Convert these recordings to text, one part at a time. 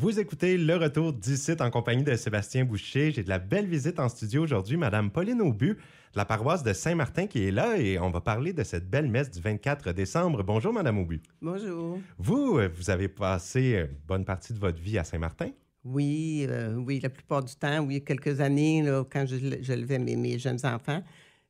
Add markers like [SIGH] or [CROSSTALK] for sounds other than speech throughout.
Vous écoutez Le Retour d'ici en compagnie de Sébastien Boucher. J'ai de la belle visite en studio aujourd'hui, Madame Pauline Aubu de la paroisse de Saint-Martin qui est là et on va parler de cette belle messe du 24 décembre. Bonjour, Madame Aubu. Bonjour. Vous, euh, vous avez passé une bonne partie de votre vie à Saint-Martin? Oui, euh, oui, la plupart du temps, oui, quelques années là, quand je, je levais mes, mes, jeunes enfants.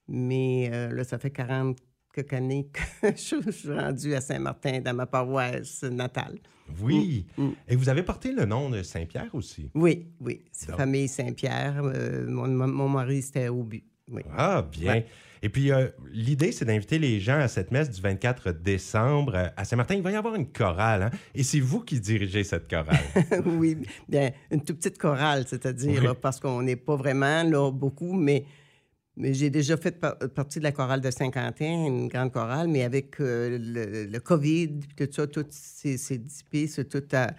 Mais euh, là, ça fait 40 quelques années que [LAUGHS] je suis rendue à Saint-Martin, dans ma paroisse natale. Oui. Mm, mm. Et vous avez porté le nom de Saint-Pierre aussi? Oui, oui. C'est famille Saint-Pierre. Euh, mon, mon, mari, c'était au but. Oui. Ah, bien. Ouais. Et puis, euh, l'idée, c'est d'inviter les gens à cette messe du 24 décembre euh, à Saint-Martin. Il va y avoir une chorale, hein? Et c'est vous qui dirigez cette chorale. [LAUGHS] oui, bien, une toute petite chorale, c'est-à-dire, oui. parce qu'on n'est pas vraiment là beaucoup, mais mais j'ai déjà fait par partie de la chorale de Saint-Quentin, une grande chorale, mais avec euh, le, le, COVID, tout ça, tout c'est dissipé, c'est tout à,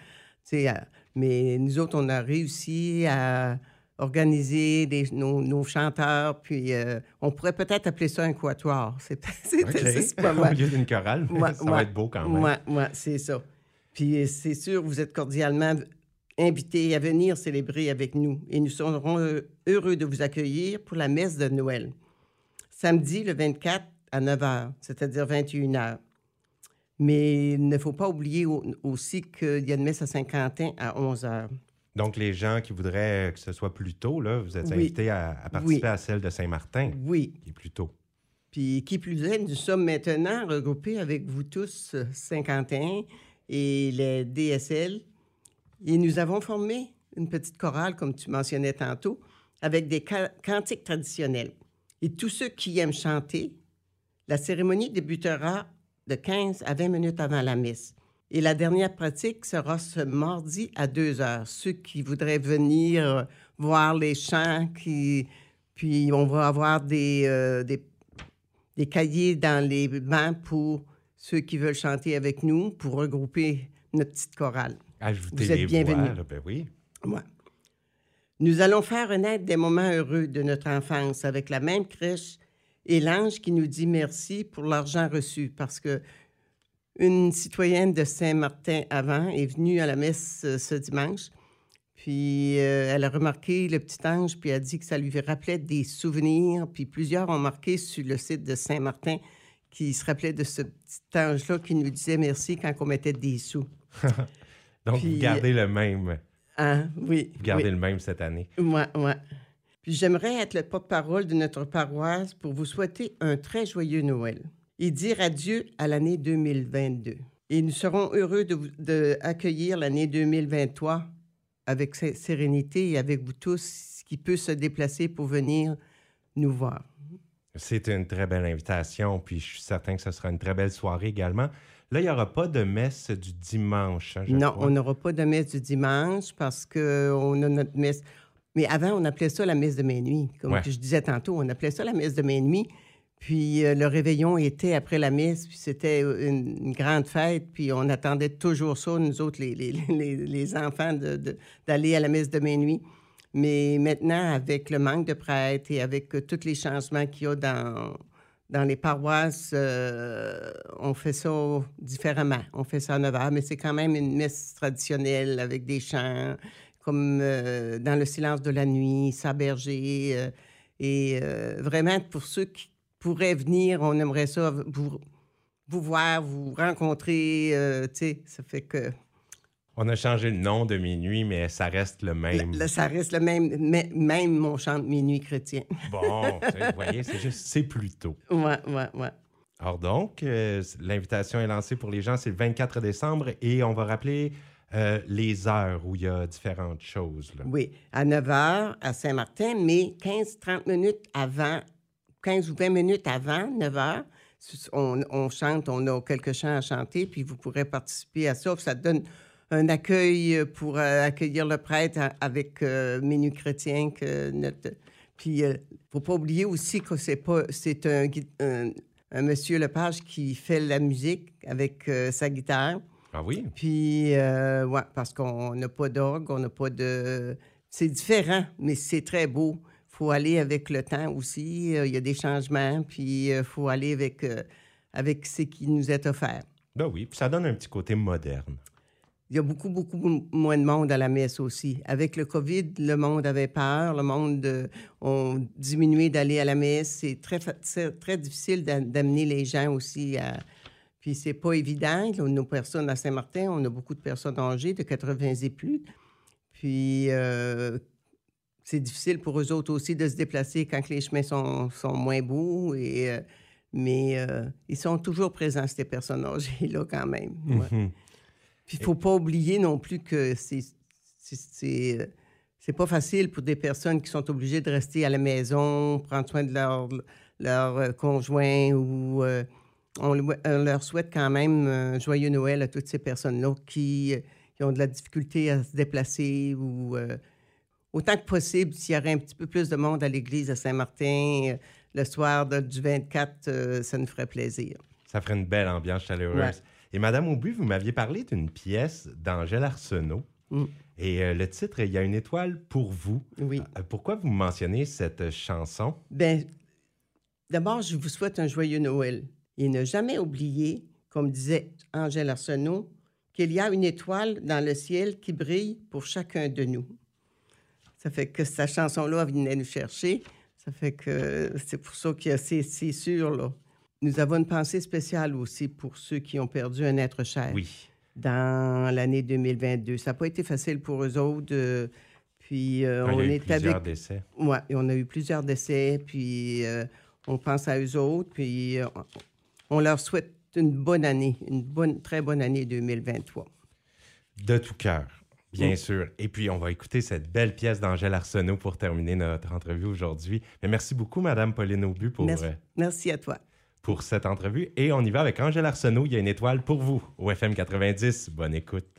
à, Mais nous autres, on a réussi à organiser des, nos, nos, chanteurs, puis euh, on pourrait peut-être appeler ça un quatuor. [LAUGHS] C'est okay. pas [LAUGHS] mal. Au lieu d'une chorale, ouais, [LAUGHS] ça ouais, va être beau quand même. Oui, ouais, c'est ça. Puis c'est sûr, vous êtes cordialement invités à venir célébrer avec nous et nous serons heureux de vous accueillir pour la messe de Noël. Samedi, le 24 à 9 h, c'est-à-dire 21 h. Mais il ne faut pas oublier aussi qu'il y a une messe à Saint-Quentin à 11 h. Donc, les gens qui voudraient que ce soit plus tôt, là, vous êtes invités à, à, participer oui. à celle de Saint-Martin. Oui. Qui est plus tôt. Puis, qui plus est, nous sommes maintenant regroupés avec vous tous, Saint-Quentin et les DSL, et nous avons formé une petite chorale, comme tu mentionnais tantôt, avec des cantiques traditionnels. Et tous ceux qui aiment chanter, la cérémonie débutera de 15 à 20 minutes avant la messe. Et la dernière pratique sera ce mardi à 2 heures. Ceux qui voudraient venir voir les chants, puis on va avoir des, euh, des, des cahiers dans les bancs pour ceux qui veulent chanter avec nous, pour regrouper notre petite chorale. Ajouter Vous êtes les bienvenus. voix, ben oui. Ouais. Nous allons faire renaître des moments heureux de notre enfance avec la même crèche et l'ange qui nous dit merci pour l'argent reçu parce que une citoyenne de Saint-Martin avant est venue à la messe euh, ce dimanche. Puis euh, elle a remarqué le petit ange, puis a dit que ça lui rappelait des souvenirs. Puis plusieurs ont marqué sur le site de Saint-Martin qui se rappelait de ce petit ange-là qui nous disait merci quand on mettait des sous. [LAUGHS] Donc, Puis, vous gardez le même. Ah, oui. Vous gardez oui. le même cette année. Puis j'aimerais être le porte-parole de notre paroisse pour vous souhaiter un très joyeux Noël et dire adieu à l'année 2022. Et nous serons heureux d'accueillir l'année 2023 avec sérénité et avec vous tous qui peut se déplacer pour venir nous voir. C'est une très belle invitation, puis je suis certain que ce sera une très belle soirée également. Là, il n'y aura pas de messe du dimanche. Hein, non, crois. on n'aura pas de messe du dimanche parce qu'on a notre messe. Mais avant, on appelait ça la messe de minuit. Comme Ouais. je disais tantôt, on appelait ça la messe de minuit. Puis euh, le réveillon était après la messe, puis c'était une, une grande fête, puis on attendait toujours ça, nous autres, les, les, [LAUGHS] les, les enfants, d'aller à la messe de minuit. Mais maintenant, avec le manque de prêtres et avec euh, tous les changements qu'il y a dans, dans les paroisses, euh, on fait ça différemment. On fait ça à 9 heures, mais c'est quand même une messe traditionnelle avec des chants, comme euh, dans le silence de la nuit, Saberger. Euh, et vraiment, pour ceux qui pourraient venir, on aimerait ça vous, vous voir, vous rencontrer. euh, tu sais, ça fait que. On a changé le nom de minuit, mais ça reste le même. Le, ça reste le même, même mon chant de minuit chrétien. Bon, vous [LAUGHS] voyez, c'est juste, c'est plus tôt. Ouais, ouais, ouais. Alors donc, euh, l'invitation est lancée pour les gens, c'est le 24 décembre et on va rappeler euh, les heures où il y a différentes choses. Là. Oui, à 9 h à Saint-Martin, mais 15-30 minutes avant, 15 ou 20 minutes avant 9 h, on, on, chante, on a quelques chants à chanter, puis vous pourrez participer à ça. Ça donne un accueil pour euh, accueillir le prêtre avec euh, Menu chrétien. Que notre... Puis, il euh, ne faut pas oublier aussi que c'est pas c'est un, un, un, monsieur Lepage qui fait la musique avec euh, sa guitare. Ah oui? Puis, euh, ouais, parce qu'on n'a pas d'orgue, on n'a pas de... C'est différent, mais c'est très beau. Il faut aller avec le temps aussi. Il y a des changements, puis il faut aller avec, euh, avec ce qui nous est offert. Ben oui, puis ça donne un petit côté moderne. Il y a beaucoup, beaucoup moins de monde à la messe aussi. Avec le COVID, le monde avait peur, le monde a ont diminué d'aller à la messe. C'est très, très difficile d'amener les gens aussi à. Puis c'est pas évident. Nos personnes à Saint-Martin, on a beaucoup de personnes âgées de 80 et plus. Puis euh, c'est difficile pour eux autres aussi de se déplacer quand les chemins sont, sont moins beaux. Euh, mais euh, ils sont toujours présents, ces personnes âgées-là, quand même. Mm-hmm. Puis il ne faut pas oublier non plus que c'est c'est pas facile pour des personnes qui sont obligées de rester à la maison, prendre soin de leur, leur euh, conjoint ou euh, on, leur souhaite quand même un joyeux Noël à toutes ces personnes-là qui, qui, ont de la difficulté à se déplacer ou euh, autant que possible, s'il y aurait un petit peu plus de monde à l'église à Saint-Martin le soir du 24, ça nous ferait plaisir. Ça ferait une belle ambiance chaleureuse. Et Madame Aubu, vous m'aviez parlé d'une pièce d'Angèle Arsenault. Mm. Et euh, le titre, Il y a une étoile pour vous. Oui. Euh, pourquoi vous mentionnez cette chanson? Bien, d'abord, je vous souhaite un joyeux Noël. Et ne jamais oublier, comme disait Angèle Arsenault, qu'il y a une étoile dans le ciel qui brille pour chacun de nous. Ça fait que cette chanson-là venait nous chercher. Ça fait que c'est pour ça que c'est sûr, là. Nous avons une pensée spéciale aussi pour ceux qui ont perdu un être cher. Oui. Dans l'année 2022. Ça n'a pas été facile pour eux autres. Euh, puis euh, on il y a eu plusieurs décès. Oui, on a eu plusieurs décès. Puis euh, on pense à eux autres. Puis on leur souhaite une bonne année, une bonne, très bonne année 2023. De tout cœur. Bien sûr. Et puis, on va écouter cette belle pièce d'Angèle Arsenault pour terminer notre entrevue aujourd'hui. Mais merci beaucoup, Madame Pauline Aubu, pour... Merci, merci à toi pour cette entrevue. Et on y va avec Angèle Arsenault. Il y a une étoile pour vous au FM 90. Bonne écoute.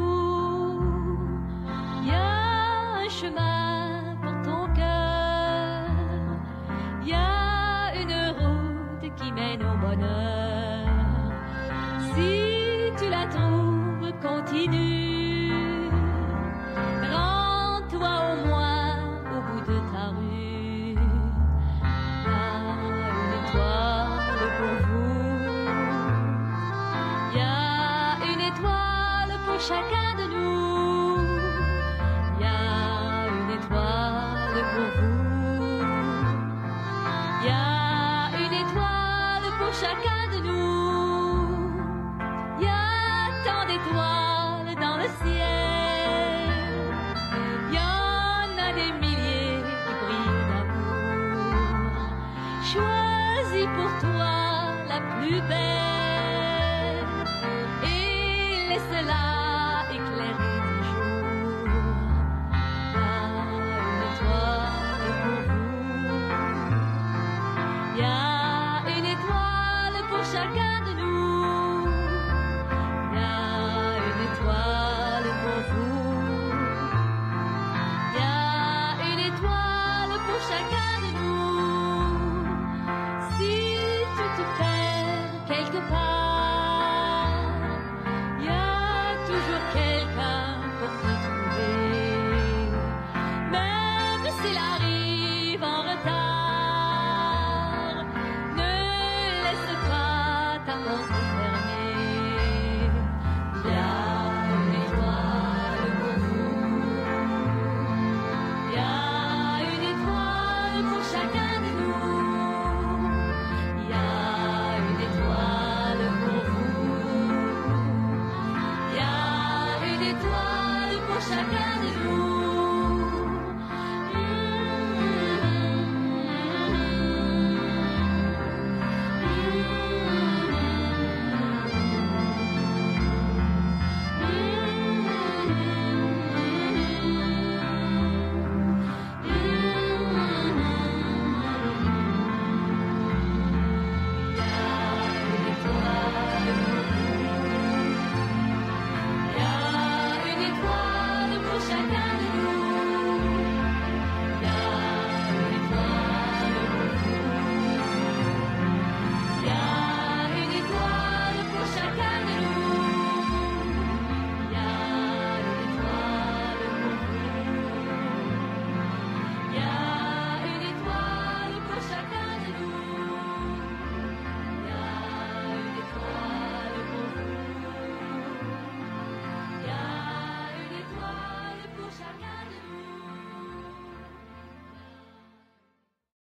encharcado